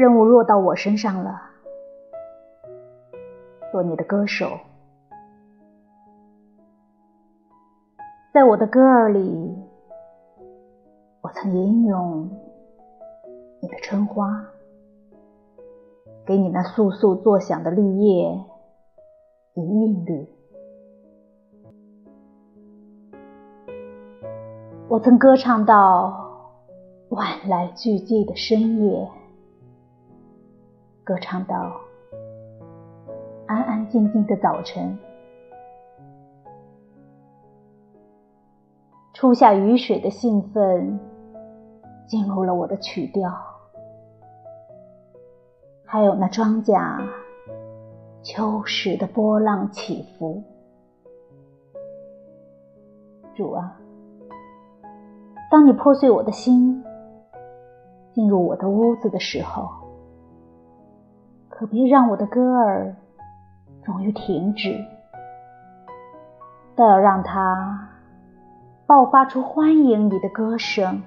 任务落到我身上了，做你的歌手，在我的歌儿里，我曾吟咏你的春花，给你那簌簌作响的绿叶以韵律。我曾歌唱到晚来俱寂的深夜。歌唱到安安静静的早晨，初夏雨水的兴奋进入了我的曲调，还有那庄稼秋时的波浪起伏。主啊，当你破碎我的心，进入我的屋子的时候。可别让我的歌儿终于停止，倒要让它爆发出欢迎你的歌声。